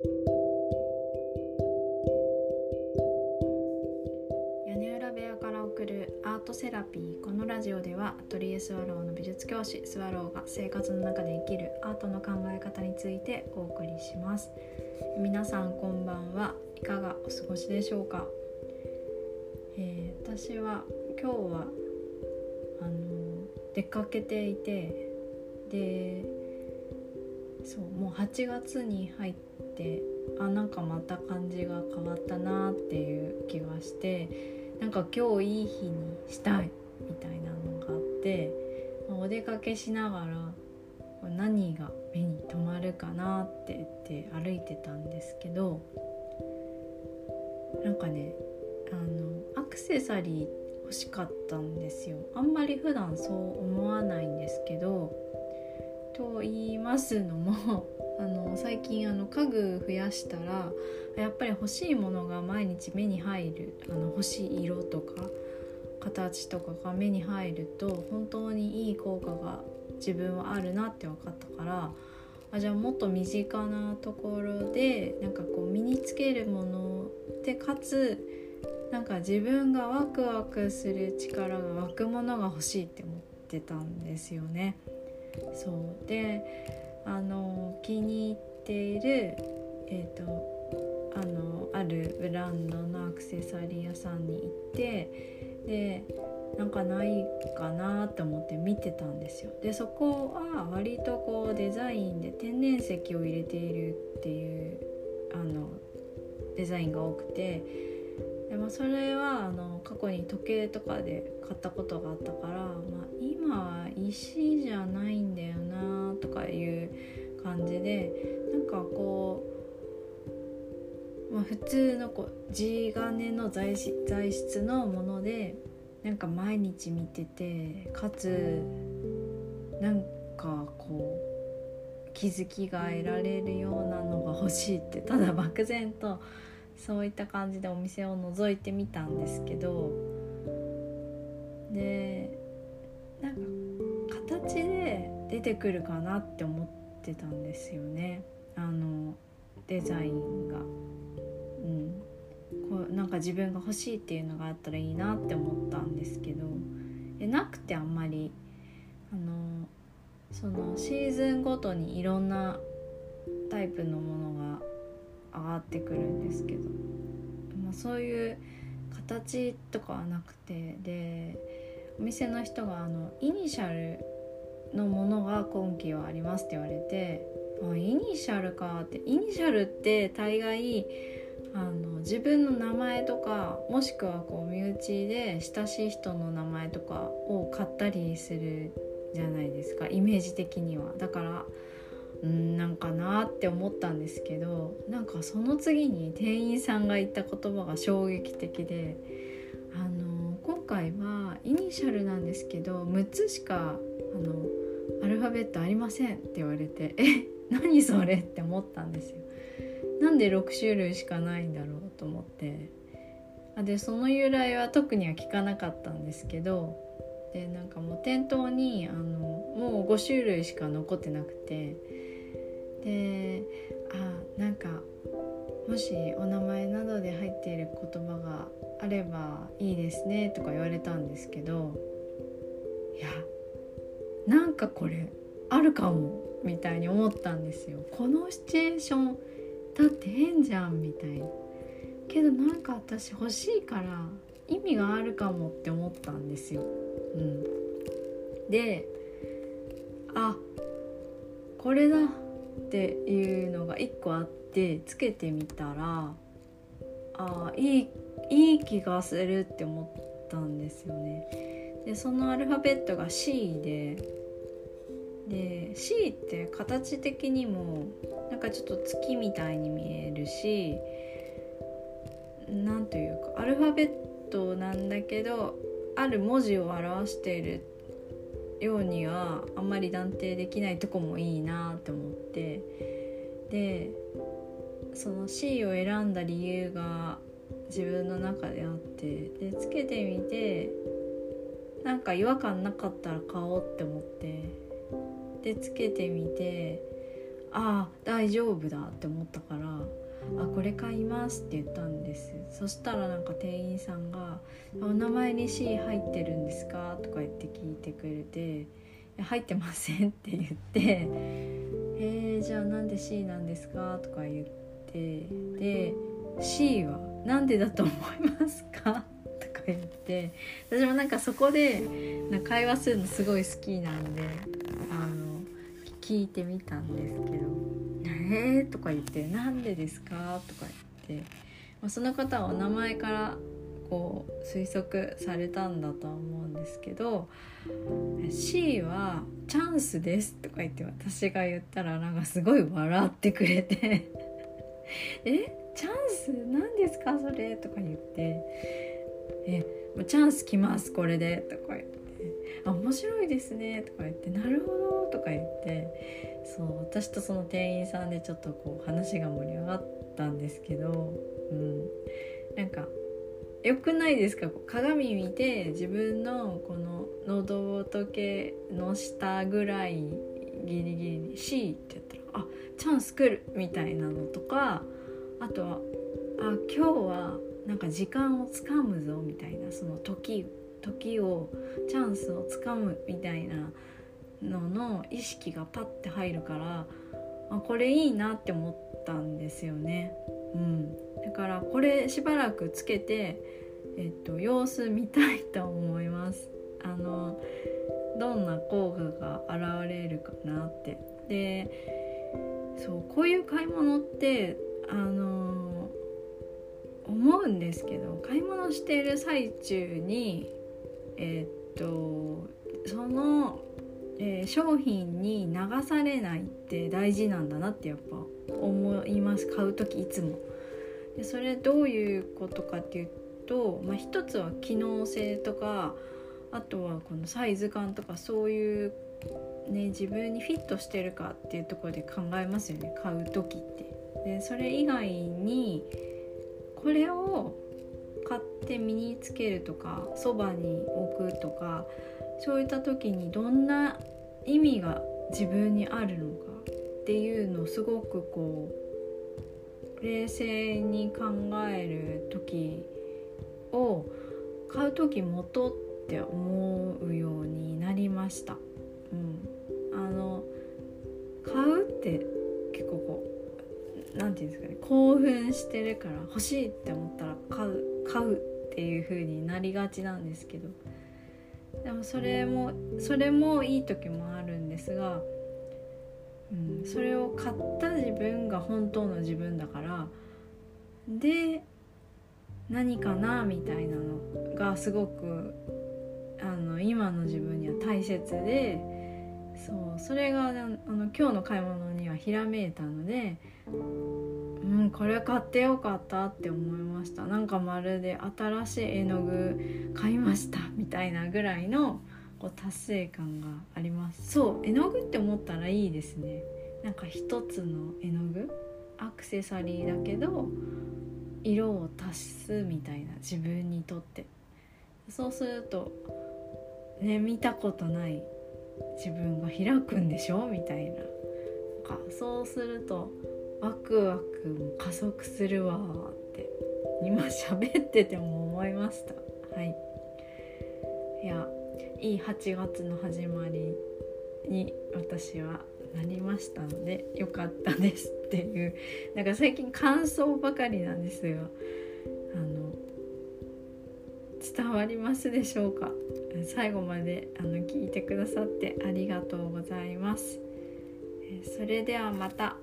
屋根裏部屋から送るアートセラピーこのラジオではアトリエスワローの美術教師スワローが生活の中で生きるアートの考え方についてお送りします。皆さんこんばんは。いかがお過ごしでしょうか、えー、私は今日はあの出かけていてでそうもう8月に入ってあなんかまた感じが変わったなっていう気がしてなんか今日いい日にしたいみたいなのがあってまお出かけしながら何が目に留まるかなって言って歩いてたんですけどなんかねあのアクセサリー欲しかったんですよ。あんまり普段そう思わないんですけどと言いますのもあの最近あの家具増やしたらやっぱり欲しいものが毎日目に入るあの欲しい色とか形とかが目に入ると本当にいい効果が自分はあるなって分かったからあじゃあもっと身近なところでなんかこう身につけるものでかつなんか自分がワクワクする力が湧くものが欲しいって思ってたんですよね。そうでている、えーと、あのあるブランドのアクセサリー屋さんに行ってでなんかないかなと思って見てたんですよ。でそこは割とこうデザインで天然石を入れているっていうあのデザインが多くてでもそれはあの過去に時計とかで買ったことがあったから、まあ、今は石じゃないんだよなとかいう感じでなんかこう、まあ、普通のこう地金の材材質のものでなんか毎日見ててかつなんかこう気づきが得られるようなのが欲しいってただ漠然とそういった感じでお店を覗いてみたんですけどでなんか形で出てくるかなって思ってたんですよね。あのデザインが。うん。こうなんか自分が欲しいっていうのがあったらいいなって思ったんですけど。えなくてあんまり。あのそのシーズンごとにいろんなタイプのものが上がってくるんですけど、まあ、そういう形とかはなくて。でお店の人があのイニシャルのものが今期はありますって言われてあイニシャルかって。イニシャルって大概あの自分の名前とかもしくはこう身内で親しい人の名前とかを買ったりするじゃないですか。イメージ的には。だからうんなんかなって思ったんですけどなんかその次に店員さんが言った言葉が衝撃的であの今回はイニシャルなんですけど6つしかあのアルファベットありませんって言われてえ何それって思ったんですよ。なんで6種類しかないんだろうと思ってあでその由来は特には聞かなかったんですけどでなんかもう店頭にあのもう5種類しか残ってなくてであなんかもしお名前などで入っている言葉があればいいですねとか言われたんですけどいやなんかこれあるかもみたいに思ったんですよこのシチュエーションだって変じゃんみたいけどなんか私欲しいから意味があるかもって思ったんですよ。うん、であこれだっていうのが1個あってつけてみたらあいいいい気がするって思ったんですよね。でそのアルファベットが C でで C って形的にもなんかちょっと月みたいに見えるし何というかアルファベットなんだけどある文字を表しているようにはあんまり断定できないとこもいいなって思ってでその C を選んだ理由が自分の中であってでつけてみてなんか違和感なかったら買おうって思って。でつけてみてああ大丈夫だって思ったから「あこれ買います」って言ったんですそしたらなんか店員さんが「お名前に C 入ってるんですか?」とか言って聞いてくれて「入ってません」って言って「えー、じゃあなんで C なんですか?」とか言ってで「C は何でだと思いますか?」とか言って私もなんかそこでな会話するのすごい好きなんで聞いてみたんですけど「えー?」とか言って「なんでですか?」とか言って、まあ、その方はお名前からこう推測されたんだとは思うんですけど C は「チャンスです」とか言って私が言ったらなんかすごい笑ってくれて え？チャンス何ですかそれ?」とか言って「えチャンス来ますこれで」とか言って「あ面白いですね」とか言って「なるほど」とか言ってそう私とその店員さんでちょっとこう話が盛り上がったんですけど、うん、なんかよくないですか？鏡見て自分のこの喉仏の下ぐらいギリギリに C って言ったらあチャンス来るみたいなのとかあとはあ今日はなんか時間をつかむぞみたいなその時時をチャンスをつかむみたいなのの意識がパッて入るからあこれいいなって思ったんですよね。うん、だからこれしばらくつけて、えっと、様子見たいと思います。あのどんな効果が現れるかなって。でそうこういう買い物ってあの思うんですけど買い物している最中にえっとその、えー、商品に流されないって大事なんだなってやっぱ思います買う時いつも。でそれどういうことかっていうと、まあ、一つは機能性とかあとはこのサイズ感とかそういう、ね、自分にフィットしてるかっていうところで考えますよね買う時って。でそれ以外にこれを買って身につけるとかそばに置くとかそういった時にどんな意味が自分にあるのかっていうのをすごくこう冷静に考える時を買う時元って思うようになりました。うん、あの買うって結構こう何て言うんですかね興奮してるから欲しいって思ったら買う買うっていう風になりがちなんですけどでもそれもそれもいい時もあるんですがうん、それを買った自分が本当の自分だからで何かなみたいなのがすごくあの今の自分には大切でそうそれがあの今日の買い物にはひらめいたのでうんこれ買ってよかったって思いました。なんかまるで新しい絵の具買いましたみたいなぐらいのこう達成感があります。そう絵の具って思ったらいいですね。なんか一つの絵の具。アクセサリーだけど色を足すみたいな自分にとって。そうするとね見たことない自分が開くんでしょみたいな。なんかそうするとワクワクも加速するわって。今喋ってても思いました。はい。いやいい8月の始まりに私はなりましたのでよかったですっていう。なんか最近感想ばかりなんですよあの伝わりますでしょうか？最後まであの聞いてくださってありがとうございます。それではまた。